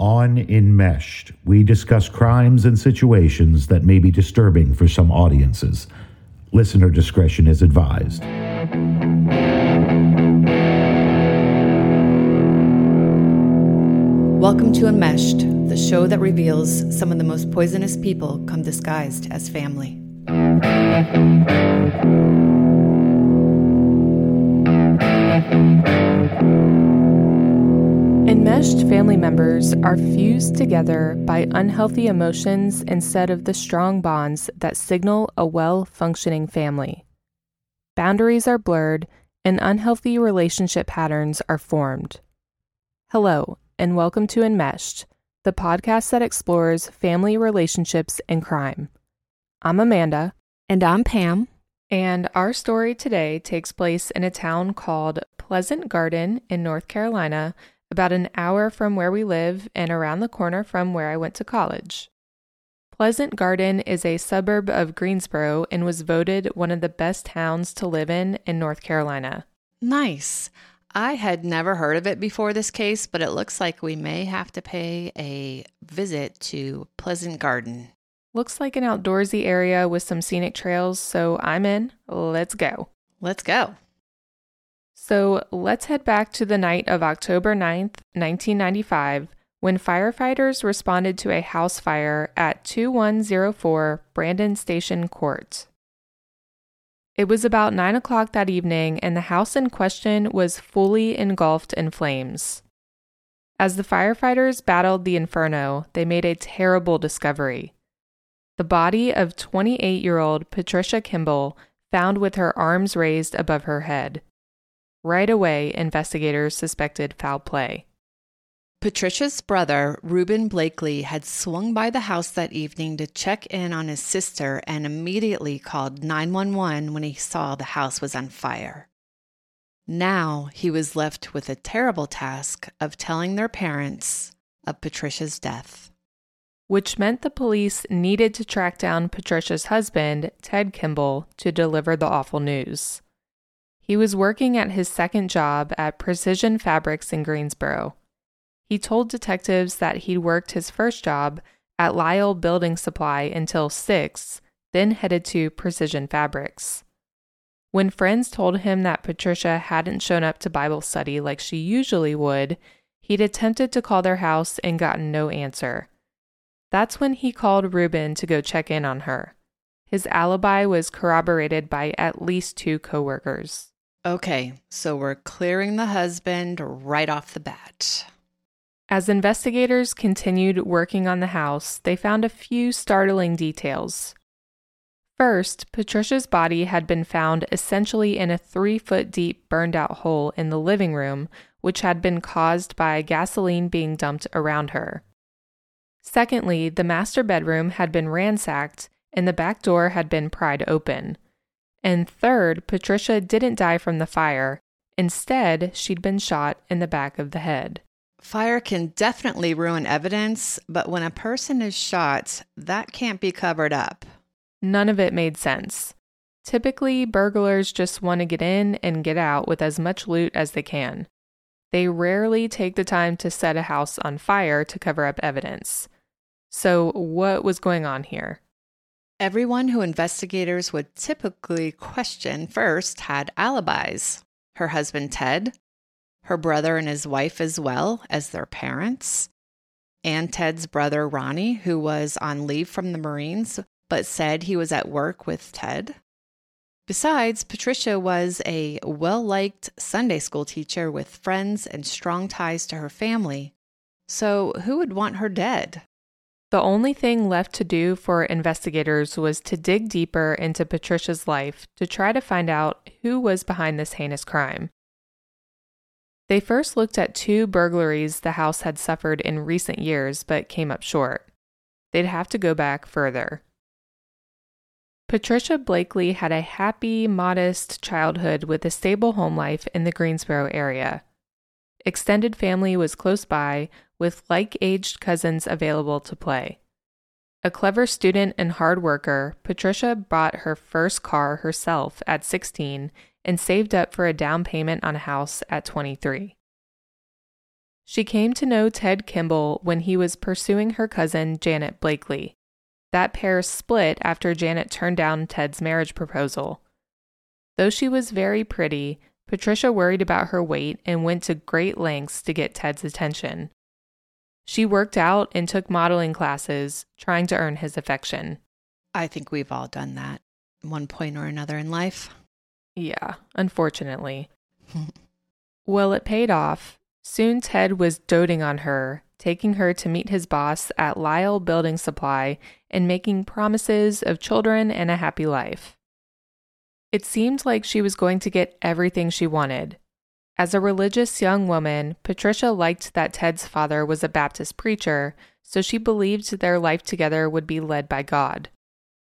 On Enmeshed, we discuss crimes and situations that may be disturbing for some audiences. Listener discretion is advised. Welcome to Enmeshed, the show that reveals some of the most poisonous people come disguised as family. Enmeshed family members are fused together by unhealthy emotions instead of the strong bonds that signal a well functioning family. Boundaries are blurred and unhealthy relationship patterns are formed. Hello, and welcome to Enmeshed, the podcast that explores family relationships and crime. I'm Amanda. And I'm Pam. And our story today takes place in a town called Pleasant Garden in North Carolina about an hour from where we live and around the corner from where I went to college. Pleasant Garden is a suburb of Greensboro and was voted one of the best towns to live in in North Carolina. Nice. I had never heard of it before this case, but it looks like we may have to pay a visit to Pleasant Garden. Looks like an outdoorsy area with some scenic trails, so I'm in. Let's go. Let's go. So let's head back to the night of October 9th, 1995, when firefighters responded to a house fire at 2104 Brandon Station Court. It was about 9 o'clock that evening, and the house in question was fully engulfed in flames. As the firefighters battled the inferno, they made a terrible discovery. The body of 28 year old Patricia Kimble found with her arms raised above her head. Right away, investigators suspected foul play. Patricia's brother, Reuben Blakely, had swung by the house that evening to check in on his sister and immediately called 911 when he saw the house was on fire. Now he was left with a terrible task of telling their parents of Patricia's death. Which meant the police needed to track down Patricia's husband, Ted Kimble, to deliver the awful news. He was working at his second job at Precision Fabrics in Greensboro. He told detectives that he'd worked his first job at Lyle Building Supply until 6, then headed to Precision Fabrics. When friends told him that Patricia hadn't shown up to Bible study like she usually would, he'd attempted to call their house and gotten no answer. That's when he called Reuben to go check in on her. His alibi was corroborated by at least two coworkers. Okay, so we're clearing the husband right off the bat. As investigators continued working on the house, they found a few startling details. First, Patricia's body had been found essentially in a three foot deep burned out hole in the living room, which had been caused by gasoline being dumped around her. Secondly, the master bedroom had been ransacked and the back door had been pried open. And third, Patricia didn't die from the fire. Instead, she'd been shot in the back of the head. Fire can definitely ruin evidence, but when a person is shot, that can't be covered up. None of it made sense. Typically, burglars just want to get in and get out with as much loot as they can. They rarely take the time to set a house on fire to cover up evidence. So, what was going on here? Everyone who investigators would typically question first had alibis her husband Ted, her brother and his wife, as well as their parents, and Ted's brother Ronnie, who was on leave from the Marines but said he was at work with Ted. Besides, Patricia was a well liked Sunday school teacher with friends and strong ties to her family. So, who would want her dead? The only thing left to do for investigators was to dig deeper into Patricia's life to try to find out who was behind this heinous crime. They first looked at two burglaries the house had suffered in recent years but came up short. They'd have to go back further. Patricia Blakely had a happy, modest childhood with a stable home life in the Greensboro area. Extended family was close by, with like aged cousins available to play. A clever student and hard worker, Patricia bought her first car herself at 16 and saved up for a down payment on a house at 23. She came to know Ted Kimble when he was pursuing her cousin Janet Blakely. That pair split after Janet turned down Ted's marriage proposal. Though she was very pretty, Patricia worried about her weight and went to great lengths to get Ted's attention. She worked out and took modeling classes, trying to earn his affection. I think we've all done that one point or another in life. Yeah, unfortunately. well, it paid off. Soon Ted was doting on her, taking her to meet his boss at Lyle Building Supply and making promises of children and a happy life. It seemed like she was going to get everything she wanted. As a religious young woman, Patricia liked that Ted's father was a Baptist preacher, so she believed their life together would be led by God.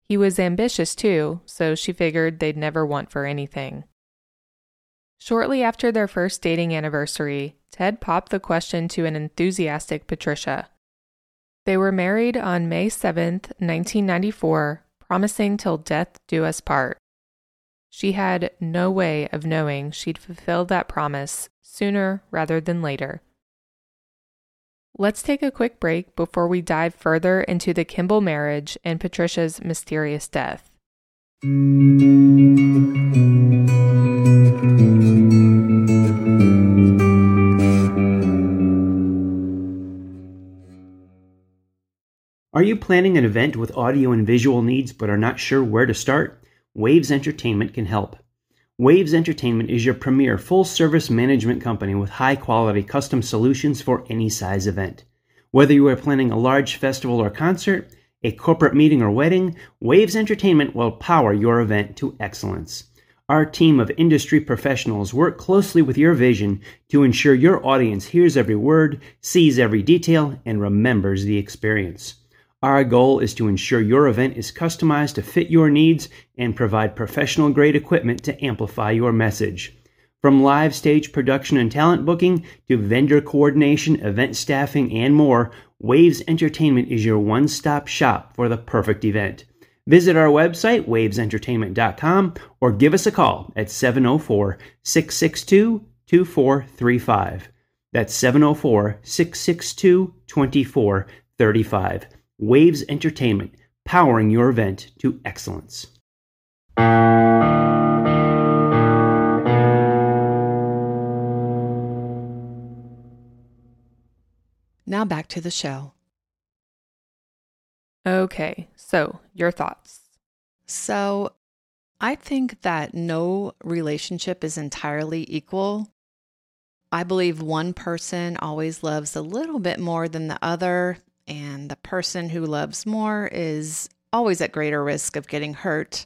He was ambitious too, so she figured they'd never want for anything. Shortly after their first dating anniversary, Ted popped the question to an enthusiastic Patricia. They were married on May 7, 1994, promising till death do us part. She had no way of knowing she'd fulfilled that promise sooner rather than later. Let's take a quick break before we dive further into the Kimble marriage and Patricia's mysterious death. Are you planning an event with audio and visual needs but are not sure where to start? Waves Entertainment can help. Waves Entertainment is your premier full service management company with high quality custom solutions for any size event. Whether you are planning a large festival or concert, a corporate meeting or wedding, Waves Entertainment will power your event to excellence. Our team of industry professionals work closely with your vision to ensure your audience hears every word, sees every detail, and remembers the experience. Our goal is to ensure your event is customized to fit your needs and provide professional grade equipment to amplify your message. From live stage production and talent booking to vendor coordination, event staffing, and more, Waves Entertainment is your one stop shop for the perfect event. Visit our website, wavesentertainment.com, or give us a call at 704 662 2435. That's 704 662 2435. Waves Entertainment, powering your event to excellence. Now back to the show. Okay, so your thoughts. So, I think that no relationship is entirely equal. I believe one person always loves a little bit more than the other, and the person who loves more is always at greater risk of getting hurt.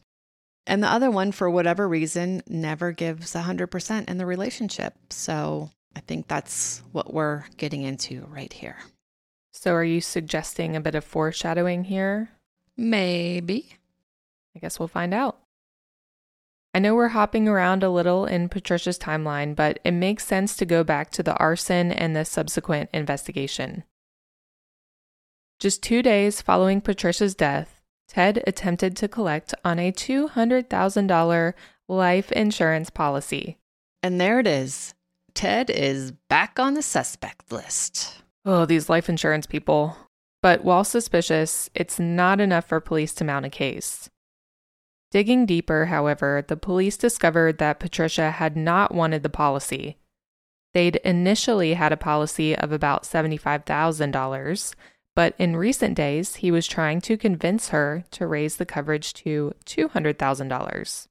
And the other one, for whatever reason, never gives 100% in the relationship. So I think that's what we're getting into right here. So, are you suggesting a bit of foreshadowing here? Maybe. I guess we'll find out. I know we're hopping around a little in Patricia's timeline, but it makes sense to go back to the arson and the subsequent investigation. Just two days following Patricia's death, Ted attempted to collect on a $200,000 life insurance policy. And there it is. Ted is back on the suspect list. Oh, these life insurance people. But while suspicious, it's not enough for police to mount a case. Digging deeper, however, the police discovered that Patricia had not wanted the policy. They'd initially had a policy of about $75,000, but in recent days, he was trying to convince her to raise the coverage to $200,000.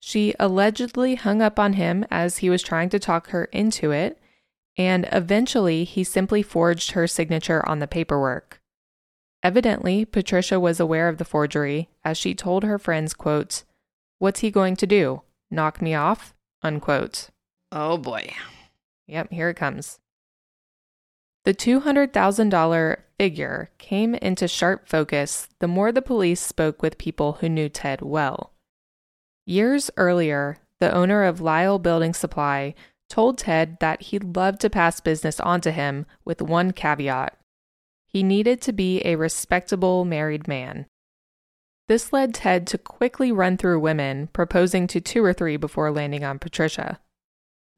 She allegedly hung up on him as he was trying to talk her into it, and eventually he simply forged her signature on the paperwork. Evidently, Patricia was aware of the forgery as she told her friends, quote, "What's he going to do? Knock me off?" unquote. Oh boy. Yep, here it comes. The $200,000 figure came into sharp focus the more the police spoke with people who knew Ted well. Years earlier, the owner of Lyle Building Supply told Ted that he'd love to pass business on to him with one caveat he needed to be a respectable married man. This led Ted to quickly run through women, proposing to two or three before landing on Patricia.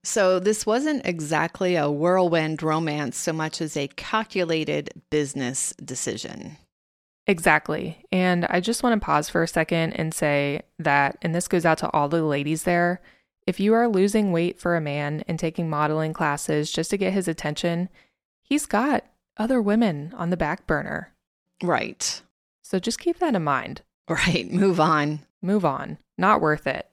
So, this wasn't exactly a whirlwind romance so much as a calculated business decision. Exactly. And I just want to pause for a second and say that, and this goes out to all the ladies there if you are losing weight for a man and taking modeling classes just to get his attention, he's got other women on the back burner. Right. So just keep that in mind. Right. Move on. Move on. Not worth it.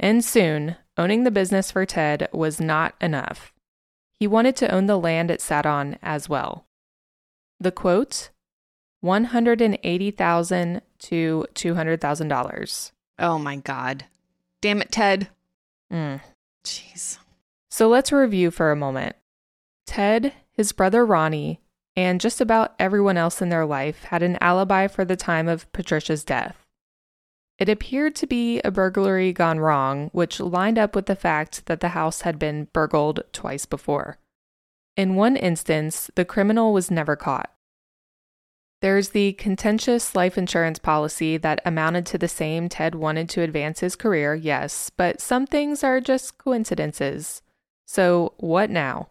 And soon, owning the business for Ted was not enough. He wanted to own the land it sat on as well. The quote 180,000 to $200,000. Oh my god. Damn it, Ted. Mm. Jeez. So let's review for a moment. Ted, his brother Ronnie, and just about everyone else in their life had an alibi for the time of Patricia's death. It appeared to be a burglary gone wrong, which lined up with the fact that the house had been burgled twice before. In one instance, the criminal was never caught. There's the contentious life insurance policy that amounted to the same Ted wanted to advance his career, yes, but some things are just coincidences. So, what now?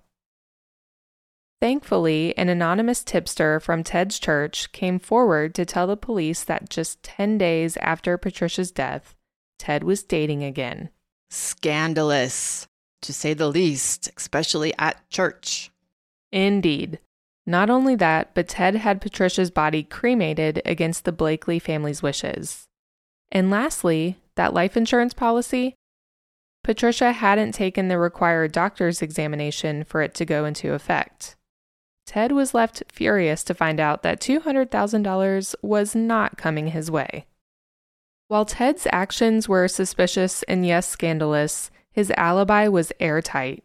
Thankfully, an anonymous tipster from Ted's church came forward to tell the police that just 10 days after Patricia's death, Ted was dating again. Scandalous, to say the least, especially at church. Indeed. Not only that, but Ted had Patricia's body cremated against the Blakely family's wishes. And lastly, that life insurance policy. Patricia hadn't taken the required doctor's examination for it to go into effect. Ted was left furious to find out that $200,000 was not coming his way. While Ted's actions were suspicious and yes, scandalous, his alibi was airtight.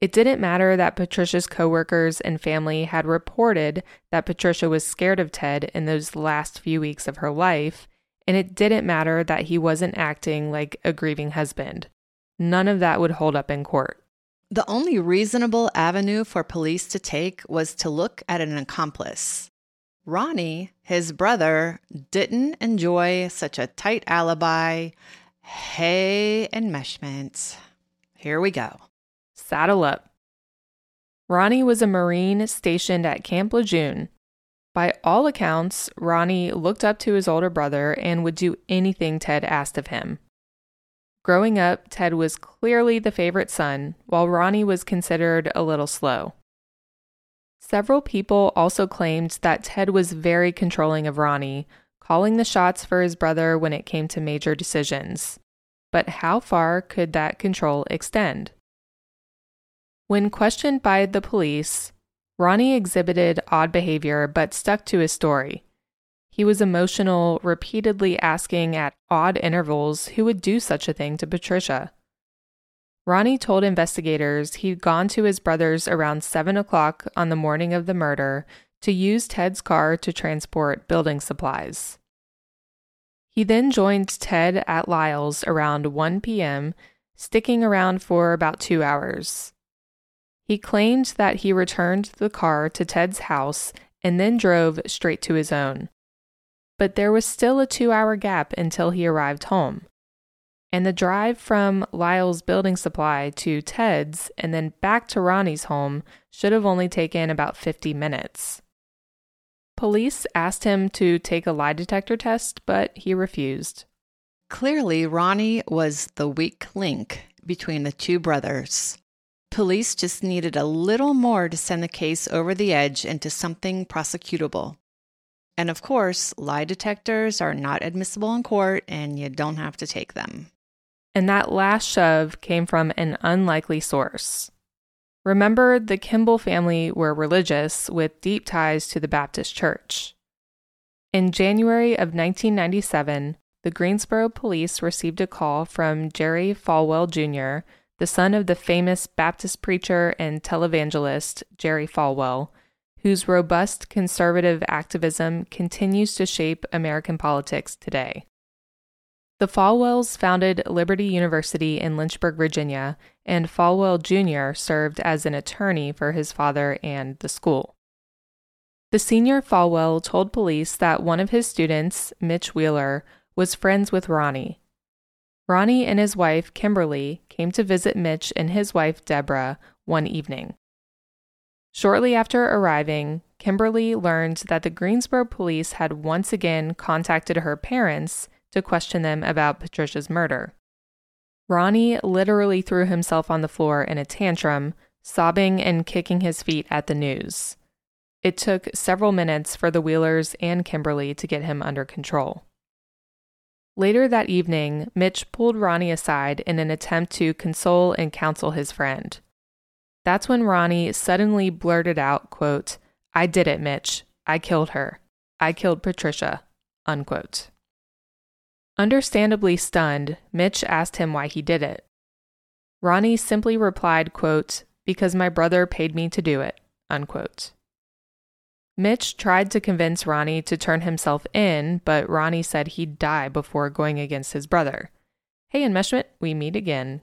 It didn't matter that Patricia's coworkers and family had reported that Patricia was scared of Ted in those last few weeks of her life, and it didn't matter that he wasn't acting like a grieving husband. None of that would hold up in court. The only reasonable avenue for police to take was to look at an accomplice. Ronnie, his brother, didn't enjoy such a tight alibi. Hey, enmeshment. Here we go. Saddle up. Ronnie was a Marine stationed at Camp Lejeune. By all accounts, Ronnie looked up to his older brother and would do anything Ted asked of him. Growing up, Ted was clearly the favorite son, while Ronnie was considered a little slow. Several people also claimed that Ted was very controlling of Ronnie, calling the shots for his brother when it came to major decisions. But how far could that control extend? When questioned by the police, Ronnie exhibited odd behavior but stuck to his story. He was emotional, repeatedly asking at odd intervals who would do such a thing to Patricia. Ronnie told investigators he'd gone to his brother's around 7 o'clock on the morning of the murder to use Ted's car to transport building supplies. He then joined Ted at Lyle's around 1 p.m., sticking around for about two hours. He claimed that he returned the car to Ted's house and then drove straight to his own. But there was still a two hour gap until he arrived home. And the drive from Lyle's building supply to Ted's and then back to Ronnie's home should have only taken about 50 minutes. Police asked him to take a lie detector test, but he refused. Clearly, Ronnie was the weak link between the two brothers. Police just needed a little more to send the case over the edge into something prosecutable. And of course, lie detectors are not admissible in court and you don't have to take them. And that last shove came from an unlikely source. Remember, the Kimble family were religious with deep ties to the Baptist Church. In January of 1997, the Greensboro police received a call from Jerry Falwell Jr., the son of the famous Baptist preacher and televangelist Jerry Falwell, whose robust conservative activism continues to shape American politics today. The Falwells founded Liberty University in Lynchburg, Virginia, and Falwell Jr. served as an attorney for his father and the school. The senior Falwell told police that one of his students, Mitch Wheeler, was friends with Ronnie Ronnie and his wife, Kimberly, came to visit Mitch and his wife, Deborah, one evening. Shortly after arriving, Kimberly learned that the Greensboro police had once again contacted her parents to question them about Patricia's murder. Ronnie literally threw himself on the floor in a tantrum, sobbing and kicking his feet at the news. It took several minutes for the Wheelers and Kimberly to get him under control. Later that evening, Mitch pulled Ronnie aside in an attempt to console and counsel his friend. That's when Ronnie suddenly blurted out, quote, I did it, Mitch. I killed her. I killed Patricia. Unquote. Understandably stunned, Mitch asked him why he did it. Ronnie simply replied, quote, because my brother paid me to do it, unquote. Mitch tried to convince Ronnie to turn himself in, but Ronnie said he'd die before going against his brother. Hey, enmeshment, we meet again.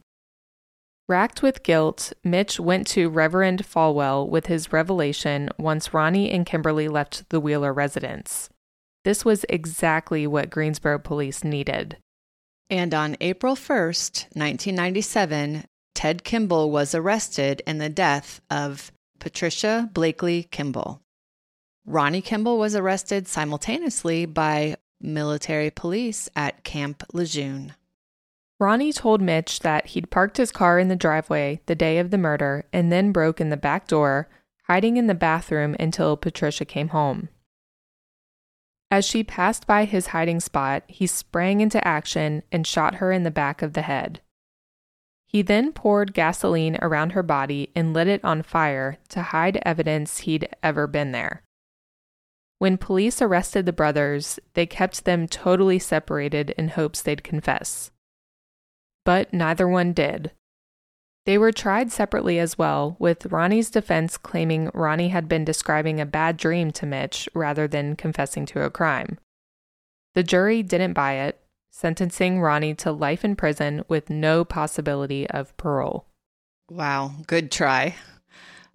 Racked with guilt, Mitch went to Reverend Falwell with his revelation once Ronnie and Kimberly left the Wheeler residence. This was exactly what Greensboro police needed. And on April 1st, 1997, Ted Kimble was arrested in the death of Patricia Blakely Kimble. Ronnie Kimble was arrested simultaneously by military police at Camp Lejeune. Ronnie told Mitch that he'd parked his car in the driveway the day of the murder and then broke in the back door, hiding in the bathroom until Patricia came home. As she passed by his hiding spot, he sprang into action and shot her in the back of the head. He then poured gasoline around her body and lit it on fire to hide evidence he'd ever been there. When police arrested the brothers, they kept them totally separated in hopes they'd confess. But neither one did. They were tried separately as well, with Ronnie's defense claiming Ronnie had been describing a bad dream to Mitch rather than confessing to a crime. The jury didn't buy it, sentencing Ronnie to life in prison with no possibility of parole. Wow, good try.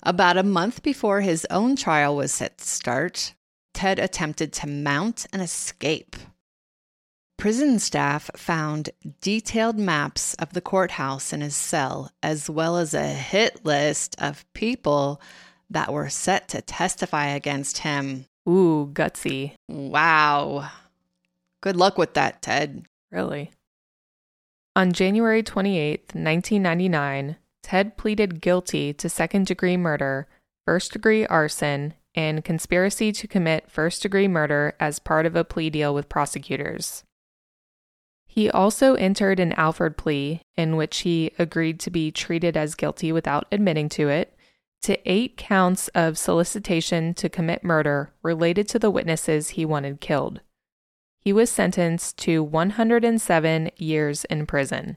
About a month before his own trial was set to start, Ted attempted to mount an escape. Prison staff found detailed maps of the courthouse in his cell, as well as a hit list of people that were set to testify against him. Ooh, gutsy. Wow. Good luck with that, Ted. Really? On January 28, 1999, Ted pleaded guilty to second degree murder, first degree arson, and conspiracy to commit first degree murder as part of a plea deal with prosecutors. He also entered an Alford plea in which he agreed to be treated as guilty without admitting to it to eight counts of solicitation to commit murder related to the witnesses he wanted killed. He was sentenced to 107 years in prison.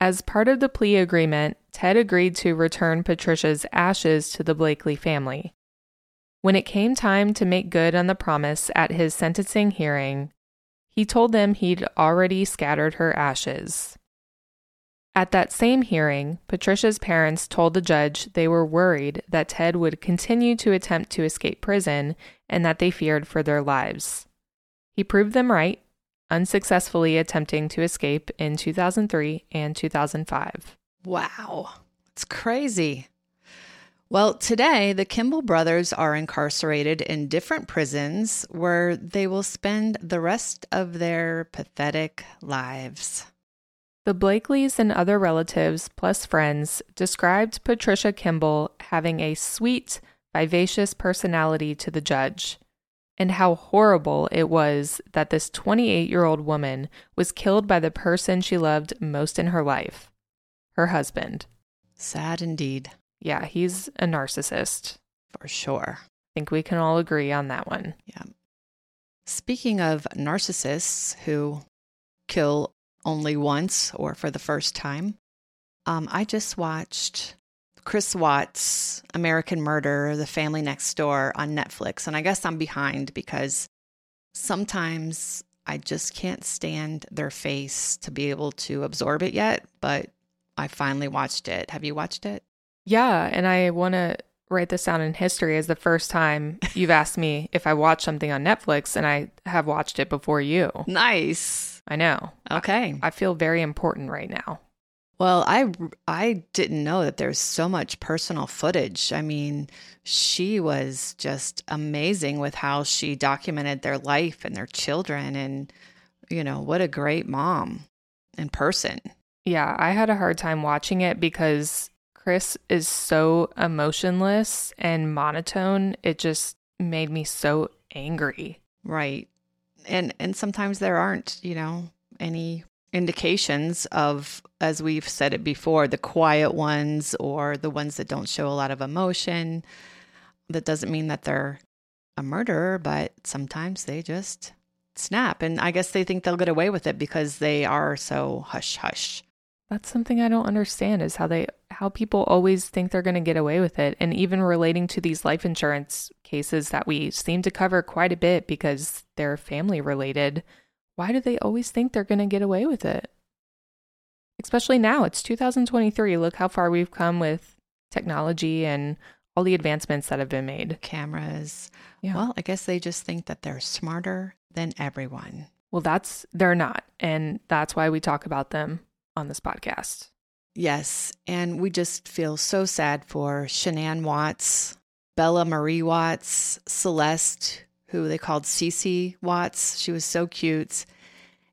As part of the plea agreement, Ted agreed to return Patricia's ashes to the Blakely family. When it came time to make good on the promise at his sentencing hearing, he told them he'd already scattered her ashes. At that same hearing, Patricia's parents told the judge they were worried that Ted would continue to attempt to escape prison and that they feared for their lives. He proved them right, unsuccessfully attempting to escape in 2003 and 2005. Wow, it's crazy. Well, today, the Kimble brothers are incarcerated in different prisons where they will spend the rest of their pathetic lives. The Blakeleys and other relatives, plus friends, described Patricia Kimble having a sweet, vivacious personality to the judge, and how horrible it was that this 28 year old woman was killed by the person she loved most in her life her husband. Sad indeed. Yeah, he's a narcissist. For sure. I think we can all agree on that one. Yeah. Speaking of narcissists who kill only once or for the first time, um, I just watched Chris Watts' American Murder, The Family Next Door on Netflix. And I guess I'm behind because sometimes I just can't stand their face to be able to absorb it yet. But I finally watched it. Have you watched it? Yeah, and I want to write this down in history as the first time you've asked me if I watch something on Netflix, and I have watched it before you. Nice. I know. Okay. I feel very important right now. Well, I I didn't know that there's so much personal footage. I mean, she was just amazing with how she documented their life and their children and you know, what a great mom in person. Yeah, I had a hard time watching it because Chris is so emotionless and monotone. It just made me so angry. Right. And and sometimes there aren't, you know, any indications of as we've said it before, the quiet ones or the ones that don't show a lot of emotion. That doesn't mean that they're a murderer, but sometimes they just snap and I guess they think they'll get away with it because they are so hush hush. That's something I don't understand is how they how people always think they're going to get away with it and even relating to these life insurance cases that we seem to cover quite a bit because they're family related. Why do they always think they're going to get away with it? Especially now, it's 2023. Look how far we've come with technology and all the advancements that have been made. Cameras. Yeah. Well, I guess they just think that they're smarter than everyone. Well, that's they're not, and that's why we talk about them on this podcast. Yes. And we just feel so sad for Shanann Watts, Bella Marie Watts, Celeste, who they called Cece Watts. She was so cute.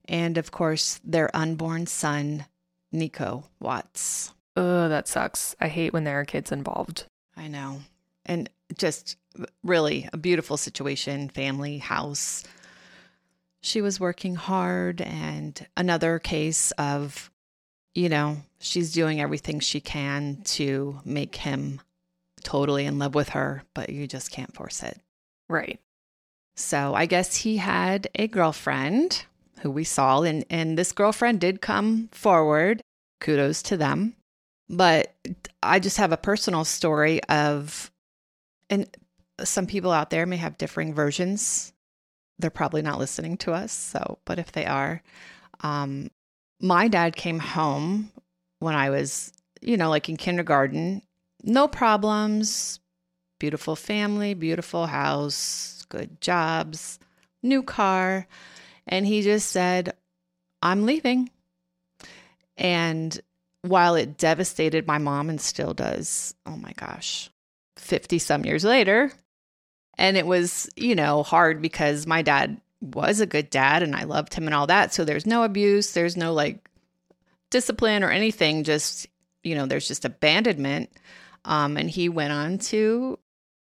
And of course, their unborn son, Nico Watts. Oh, that sucks. I hate when there are kids involved. I know. And just really a beautiful situation, family, house. She was working hard, and another case of you know, she's doing everything she can to make him totally in love with her, but you just can't force it. Right. So I guess he had a girlfriend who we saw, and, and this girlfriend did come forward. Kudos to them. But I just have a personal story of, and some people out there may have differing versions. They're probably not listening to us. So, but if they are, um, my dad came home when I was, you know, like in kindergarten, no problems, beautiful family, beautiful house, good jobs, new car. And he just said, I'm leaving. And while it devastated my mom and still does, oh my gosh, 50 some years later. And it was, you know, hard because my dad was a good dad and I loved him and all that. So there's no abuse, there's no like discipline or anything, just, you know, there's just abandonment. Um, and he went on to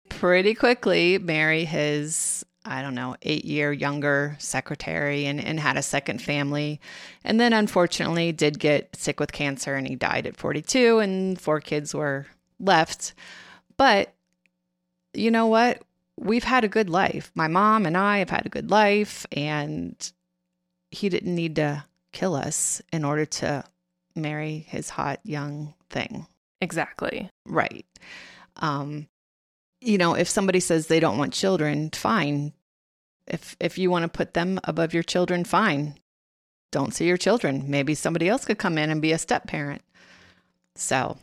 pretty quickly marry his, I don't know, eight year younger secretary and, and had a second family. And then unfortunately did get sick with cancer and he died at 42 and four kids were left. But you know what? We've had a good life. My mom and I have had a good life, and he didn't need to kill us in order to marry his hot young thing. Exactly. Right. Um, you know, if somebody says they don't want children, fine. If if you want to put them above your children, fine. Don't see your children. Maybe somebody else could come in and be a step parent. So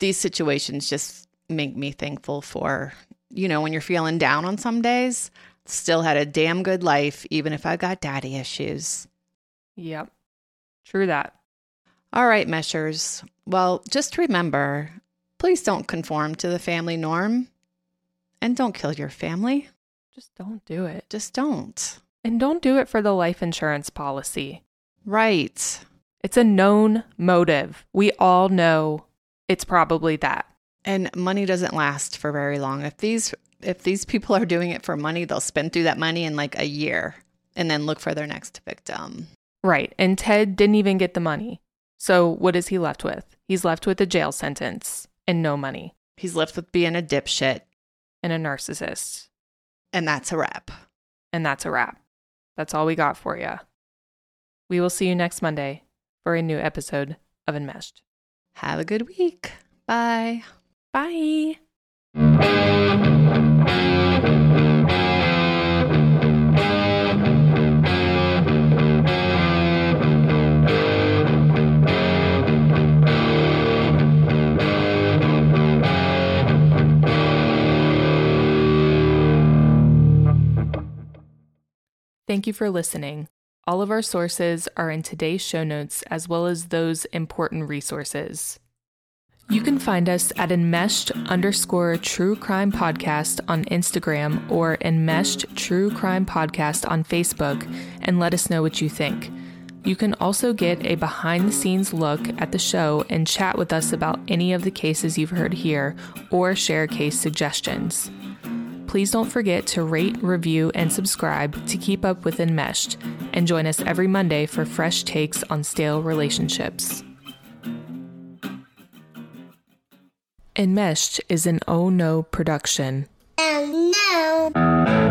these situations just make me thankful for you know, when you're feeling down on some days, still had a damn good life, even if I got daddy issues. Yep. True that. All right, meshers. Well, just remember please don't conform to the family norm and don't kill your family. Just don't do it. Just don't. And don't do it for the life insurance policy. Right. It's a known motive. We all know it's probably that. And money doesn't last for very long. If these if these people are doing it for money, they'll spend through that money in like a year and then look for their next victim. Right. And Ted didn't even get the money. So what is he left with? He's left with a jail sentence and no money. He's left with being a dipshit. And a narcissist. And that's a wrap. And that's a wrap. That's all we got for you. We will see you next Monday for a new episode of Enmeshed. Have a good week. Bye. Bye. Thank you for listening. All of our sources are in today's show notes, as well as those important resources. You can find us at enmeshed underscore true crime podcast on Instagram or enmeshed true crime podcast on Facebook and let us know what you think. You can also get a behind the scenes look at the show and chat with us about any of the cases you've heard here or share case suggestions. Please don't forget to rate, review, and subscribe to keep up with Enmeshed, and join us every Monday for fresh takes on stale relationships. Enmeshed is an Oh No production. Oh no!